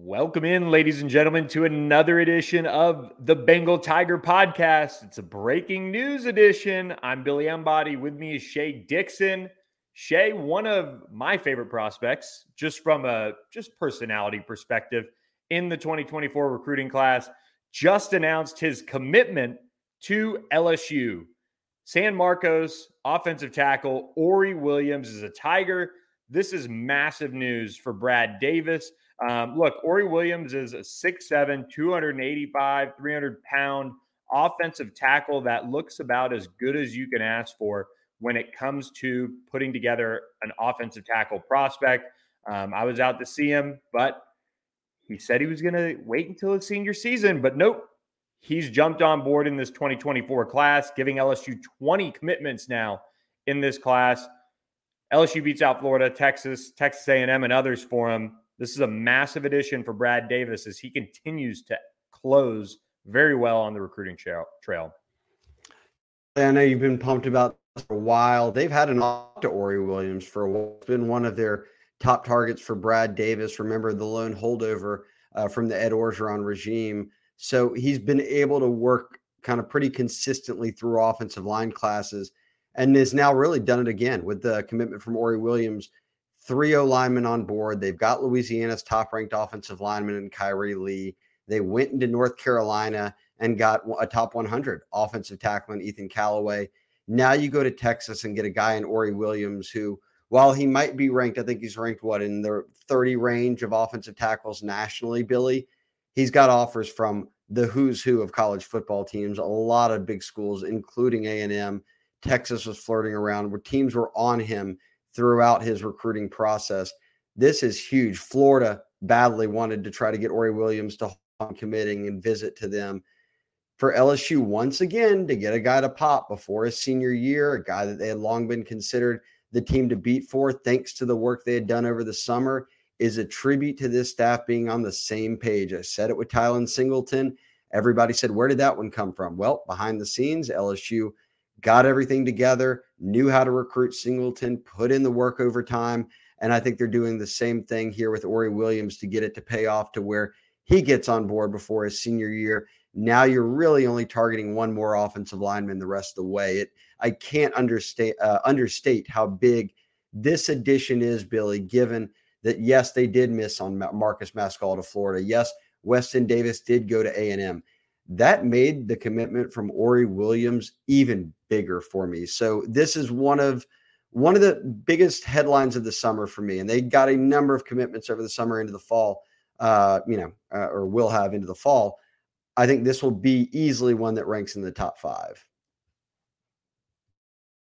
Welcome in, ladies and gentlemen, to another edition of the Bengal Tiger podcast. It's a breaking news edition. I'm Billy Embody. With me is Shea Dixon. Shea, one of my favorite prospects, just from a just personality perspective, in the 2024 recruiting class, just announced his commitment to LSU. San Marcos offensive tackle Ory Williams is a Tiger. This is massive news for Brad Davis. Um, look, Ory Williams is a 6'7, 285, 300 pound offensive tackle that looks about as good as you can ask for when it comes to putting together an offensive tackle prospect. Um, I was out to see him, but he said he was going to wait until his senior season, but nope. He's jumped on board in this 2024 class, giving LSU 20 commitments now in this class. LSU beats out Florida, Texas, Texas A&M, and others for him. This is a massive addition for Brad Davis as he continues to close very well on the recruiting trail. I know you've been pumped about for a while. They've had an offer to Ory Williams for a while. It's been one of their top targets for Brad Davis. Remember the lone holdover uh, from the Ed Orgeron regime. So he's been able to work kind of pretty consistently through offensive line classes and has now really done it again with the commitment from Ory Williams three O linemen on board. They've got Louisiana's top ranked offensive lineman in Kyrie Lee. They went into North Carolina and got a top 100 offensive tackle in Ethan Callaway. Now you go to Texas and get a guy in Ory Williams who, while he might be ranked, I think he's ranked what in the 30 range of offensive tackles nationally, Billy. He's got offers from the who's who of college football teams, a lot of big schools, including A&M. Texas was flirting around where teams were on him throughout his recruiting process. This is huge. Florida badly wanted to try to get Ory Williams to committing and visit to them. For LSU, once again, to get a guy to pop before his senior year, a guy that they had long been considered the team to beat for, thanks to the work they had done over the summer, is a tribute to this staff being on the same page. I said it with Tylen Singleton. Everybody said, Where did that one come from? Well, behind the scenes, LSU got everything together, knew how to recruit Singleton, put in the work over time. And I think they're doing the same thing here with Ory Williams to get it to pay off to where he gets on board before his senior year. Now you're really only targeting one more offensive lineman the rest of the way. It I can't understate uh, understate how big this addition is, Billy. Given that yes, they did miss on Marcus Maskell to Florida. Yes, Weston Davis did go to A and M that made the commitment from Ory Williams even bigger for me. So this is one of one of the biggest headlines of the summer for me, and they got a number of commitments over the summer into the fall. Uh, you know, uh, or will have into the fall. I think this will be easily one that ranks in the top five.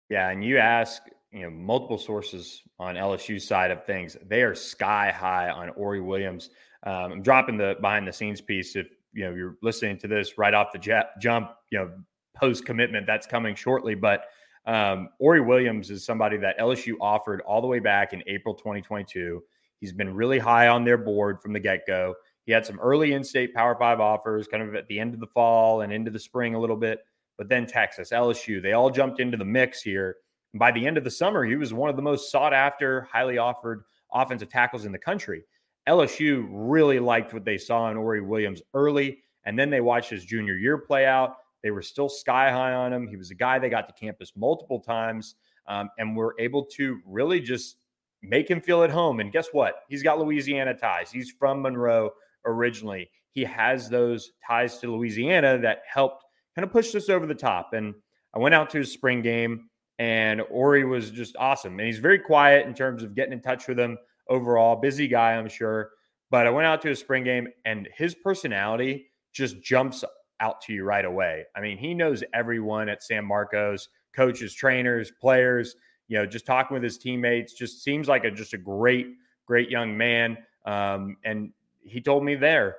Yeah, and you ask, you know, multiple sources on LSU side of things. They are sky high on Ory Williams. Um, I'm dropping the behind the scenes piece if you know you're listening to this right off the jet, jump, you know, post commitment that's coming shortly. But um, Ory Williams is somebody that LSU offered all the way back in April 2022. He's been really high on their board from the get go. He had some early in state Power Five offers kind of at the end of the fall and into the spring a little bit. But then Texas, LSU, they all jumped into the mix here. And by the end of the summer, he was one of the most sought after, highly offered offensive tackles in the country. LSU really liked what they saw in Ory Williams early, and then they watched his junior year play out. They were still sky high on him. He was a guy they got to campus multiple times um, and were able to really just make him feel at home. And guess what? He's got Louisiana ties. He's from Monroe originally. He has those ties to Louisiana that helped kind of push this over the top. And I went out to his spring game, and Ory was just awesome. And he's very quiet in terms of getting in touch with him overall. Busy guy, I'm sure. But I went out to his spring game and his personality just jumps out to you right away. I mean, he knows everyone at San Marcos, coaches, trainers, players, you know, just talking with his teammates, just seems like a just a great great young man. Um, and he told me there,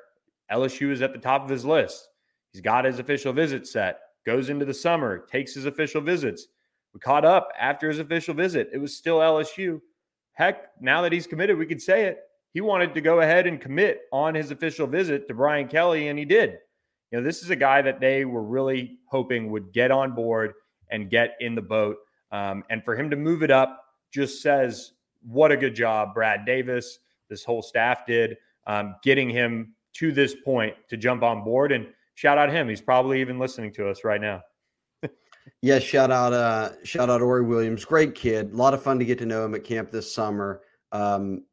LSU is at the top of his list. He's got his official visit set, goes into the summer, takes his official visits. We caught up after his official visit. It was still LSU. Heck, now that he's committed, we could say it. He wanted to go ahead and commit on his official visit to Brian Kelly, and he did. You know, this is a guy that they were really hoping would get on board and get in the boat. Um, and for him to move it up just says what a good job Brad Davis, this whole staff did, um, getting him to this point to jump on board. And shout out him. He's probably even listening to us right now. yeah, shout out, uh, shout out Ory Williams. Great kid. A lot of fun to get to know him at camp this summer. Um,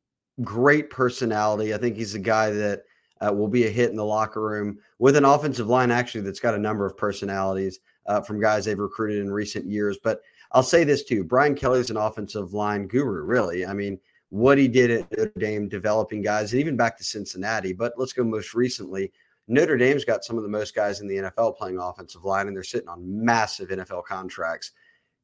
great personality. I think he's a guy that uh, will be a hit in the locker room with an offensive line actually that's got a number of personalities uh, from guys they've recruited in recent years. But I'll say this too: Brian Kelly's an offensive line guru. Really, I mean, what he did at Notre Dame, developing guys, and even back to Cincinnati. But let's go most recently. Notre Dame's got some of the most guys in the NFL playing offensive line, and they're sitting on massive NFL contracts.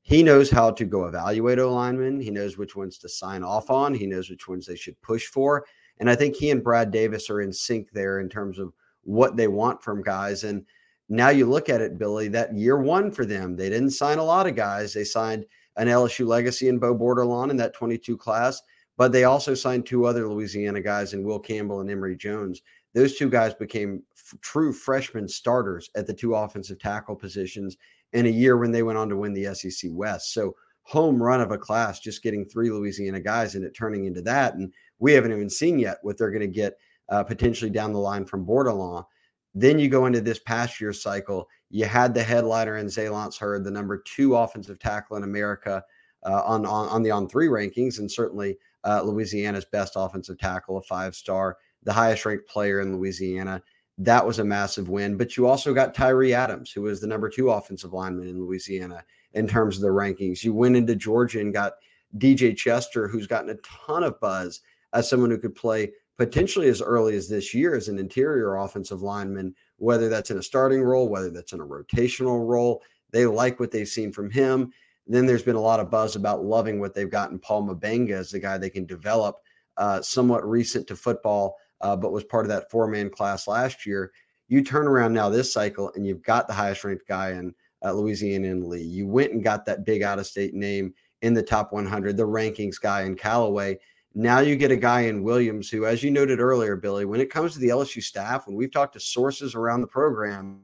He knows how to go evaluate O linemen. He knows which ones to sign off on. He knows which ones they should push for. And I think he and Brad Davis are in sync there in terms of what they want from guys. And now you look at it, Billy, that year one for them, they didn't sign a lot of guys. They signed an LSU legacy in Beau Bordelon in that 22 class, but they also signed two other Louisiana guys in Will Campbell and Emery Jones. Those two guys became f- true freshman starters at the two offensive tackle positions in a year when they went on to win the SEC West. So home run of a class, just getting three Louisiana guys and it turning into that. And we haven't even seen yet what they're going to get uh, potentially down the line from Border Bordelon. Then you go into this past year cycle. You had the headliner in Zalance Heard, the number two offensive tackle in America uh, on, on, on the on three rankings, and certainly uh, Louisiana's best offensive tackle, a five star, the highest ranked player in Louisiana. That was a massive win. But you also got Tyree Adams, who was the number two offensive lineman in Louisiana in terms of the rankings. You went into Georgia and got DJ Chester, who's gotten a ton of buzz as someone who could play potentially as early as this year as an interior offensive lineman, whether that's in a starting role, whether that's in a rotational role. They like what they've seen from him. Then there's been a lot of buzz about loving what they've gotten Paul Mubenga as the guy they can develop, uh, somewhat recent to football, uh, but was part of that four man class last year. You turn around now this cycle and you've got the highest ranked guy in uh, Louisiana and Lee. You went and got that big out of state name in the top 100, the rankings guy in Callaway. Now you get a guy in Williams who, as you noted earlier, Billy, when it comes to the LSU staff, when we've talked to sources around the program,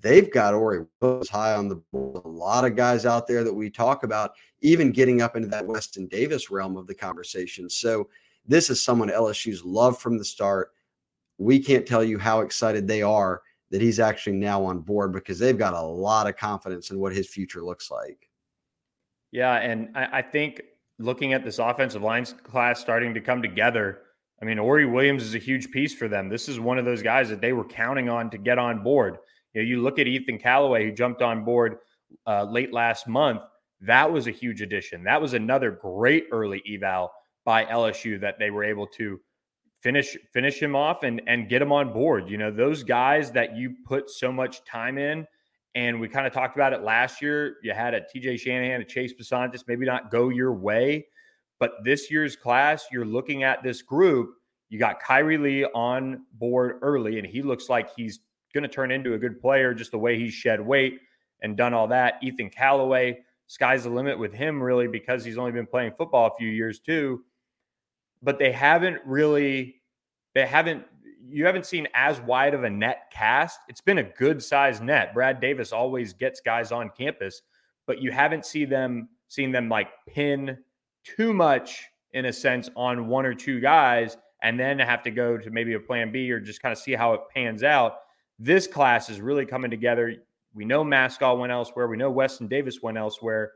they've got Ory Williams high on the board. A lot of guys out there that we talk about, even getting up into that Weston Davis realm of the conversation. So this is someone LSU's loved from the start. We can't tell you how excited they are that he's actually now on board because they've got a lot of confidence in what his future looks like. Yeah, and I, I think looking at this offensive lines class starting to come together, I mean, Ory Williams is a huge piece for them. This is one of those guys that they were counting on to get on board. You know, you look at Ethan Callaway, who jumped on board uh, late last month. That was a huge addition. That was another great early eval by LSU that they were able to finish finish him off and and get him on board. You know, those guys that you put so much time in and we kind of talked about it last year. You had a TJ Shanahan, a Chase Bisontis, maybe not go your way. But this year's class, you're looking at this group. You got Kyrie Lee on board early, and he looks like he's going to turn into a good player just the way he's shed weight and done all that. Ethan Callaway, sky's the limit with him, really, because he's only been playing football a few years too. But they haven't really, they haven't you haven't seen as wide of a net cast. It's been a good sized net. Brad Davis always gets guys on campus, but you haven't seen them seen them like pin too much in a sense on one or two guys and then have to go to maybe a plan B or just kind of see how it pans out. This class is really coming together. We know Mascol went elsewhere. We know Weston Davis went elsewhere,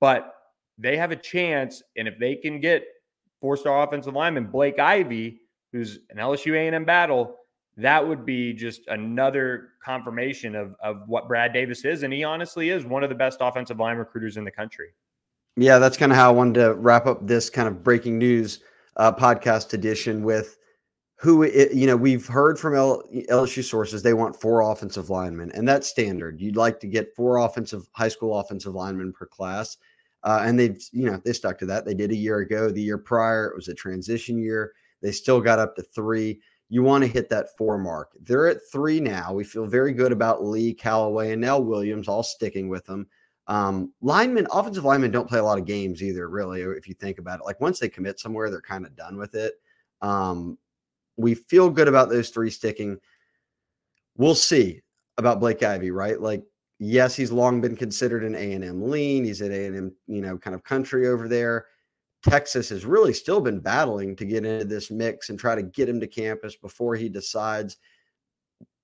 but they have a chance. And if they can get four-star offensive lineman Blake Ivy, who's an LSU A&M battle, that would be just another confirmation of, of what Brad Davis is. And he honestly is one of the best offensive line recruiters in the country. Yeah, that's kind of how I wanted to wrap up this kind of breaking news uh, podcast edition with who, it, you know, we've heard from L- LSU sources, they want four offensive linemen, and that's standard. You'd like to get four offensive, high school offensive linemen per class. Uh, and they've, you know, they stuck to that. They did a year ago. The year prior, it was a transition year. They still got up to three. You want to hit that four mark. They're at three now. We feel very good about Lee, Callaway, and now Williams all sticking with them. Um, linemen, offensive linemen don't play a lot of games either, really, if you think about it. Like once they commit somewhere, they're kind of done with it. Um, we feel good about those three sticking. We'll see about Blake Ivy, right? Like, yes, he's long been considered an A&M lean. He's at A&M, you know, kind of country over there. Texas has really still been battling to get into this mix and try to get him to campus before he decides.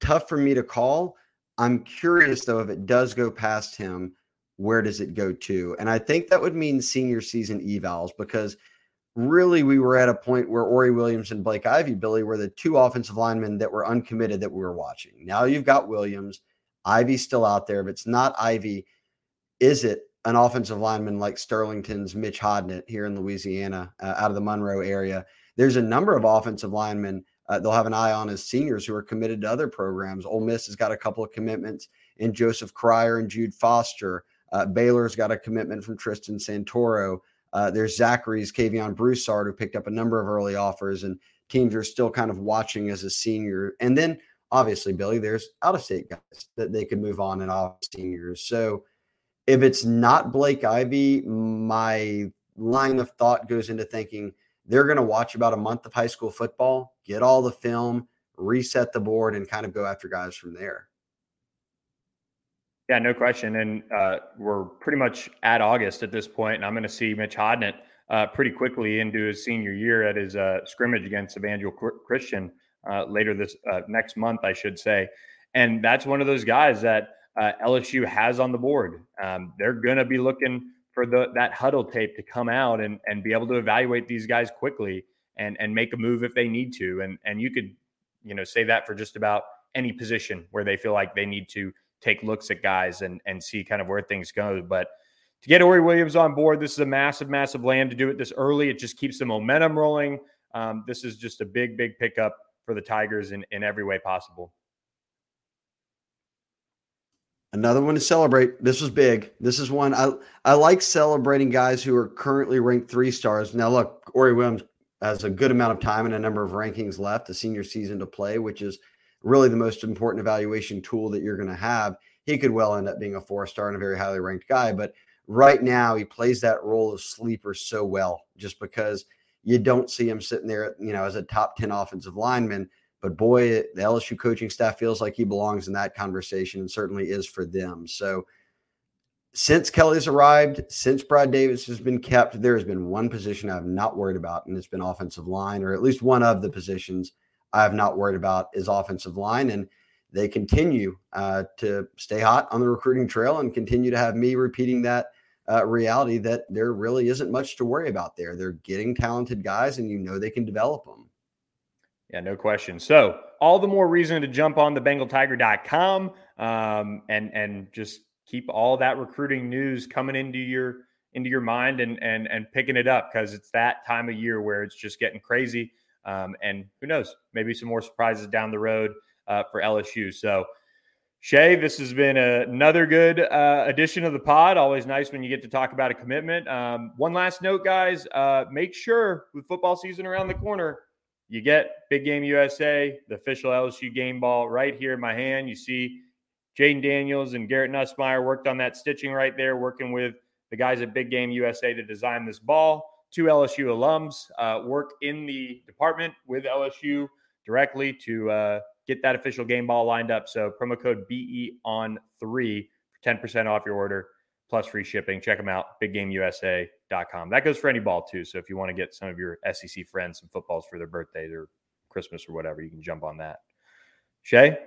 Tough for me to call. I'm curious though if it does go past him where does it go to? And I think that would mean senior season evals because really we were at a point where Ory Williams and Blake Ivy, Billy, were the two offensive linemen that were uncommitted that we were watching. Now you've got Williams. Ivy's still out there. If it's not Ivy, is it an offensive lineman like Sterlington's Mitch Hodnett here in Louisiana, uh, out of the Monroe area? There's a number of offensive linemen uh, they'll have an eye on as seniors who are committed to other programs. Ole Miss has got a couple of commitments in Joseph Cryer and Jude Foster. Uh, Baylor's got a commitment from Tristan Santoro. Uh, there's Zachary's Kavion Broussard, who picked up a number of early offers, and teams are still kind of watching as a senior. And then, obviously, Billy, there's out of state guys that they could move on and off seniors. So if it's not Blake Ivy, my line of thought goes into thinking they're going to watch about a month of high school football, get all the film, reset the board, and kind of go after guys from there. Yeah, no question. And uh, we're pretty much at August at this point, and I'm going to see Mitch Hodnett uh, pretty quickly into his senior year at his uh, scrimmage against Evangel Christian uh, later this uh, next month, I should say. And that's one of those guys that uh, LSU has on the board. Um, they're going to be looking for the that huddle tape to come out and and be able to evaluate these guys quickly and and make a move if they need to. And and you could you know say that for just about any position where they feel like they need to take looks at guys and and see kind of where things go. But to get Ory Williams on board, this is a massive, massive land to do it this early. It just keeps the momentum rolling. Um, this is just a big, big pickup for the Tigers in, in every way possible. Another one to celebrate. This was big. This is one I I like celebrating guys who are currently ranked three stars. Now look, Ory Williams has a good amount of time and a number of rankings left, a senior season to play, which is really the most important evaluation tool that you're going to have. He could well end up being a four star and a very highly ranked guy, but right now he plays that role of sleeper so well just because you don't see him sitting there, you know, as a top 10 offensive lineman. But boy, the LSU coaching staff feels like he belongs in that conversation and certainly is for them. So since Kelly's arrived, since Brad Davis has been kept, there has been one position I've not worried about, and it's been offensive line, or at least one of the positions I have not worried about is offensive line. And they continue uh, to stay hot on the recruiting trail and continue to have me repeating that uh, reality that there really isn't much to worry about there. They're getting talented guys, and you know they can develop them. Yeah, no question. So, all the more reason to jump on the BengalTiger.com um, and and just keep all that recruiting news coming into your into your mind and and and picking it up because it's that time of year where it's just getting crazy. Um, and who knows, maybe some more surprises down the road uh, for LSU. So, Shea, this has been a, another good uh, edition of the pod. Always nice when you get to talk about a commitment. Um, one last note, guys uh, make sure with football season around the corner, you get Big Game USA, the official LSU game ball right here in my hand. You see Jayden Daniels and Garrett Nussmeier worked on that stitching right there, working with the guys at Big Game USA to design this ball two LSU alums uh, work in the department with LSU directly to uh, get that official game ball lined up. So promo code BE on three for 10% off your order plus free shipping. Check them out, biggameusa.com. That goes for any ball too. So if you want to get some of your SEC friends some footballs for their birthdays or Christmas or whatever, you can jump on that. Shea,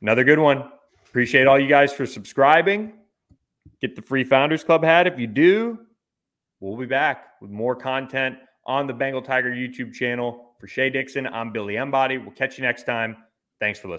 another good one. Appreciate all you guys for subscribing. Get the free Founders Club hat if you do. We'll be back with more content on the Bengal Tiger YouTube channel. For Shea Dixon, I'm Billy Embody. We'll catch you next time. Thanks for listening.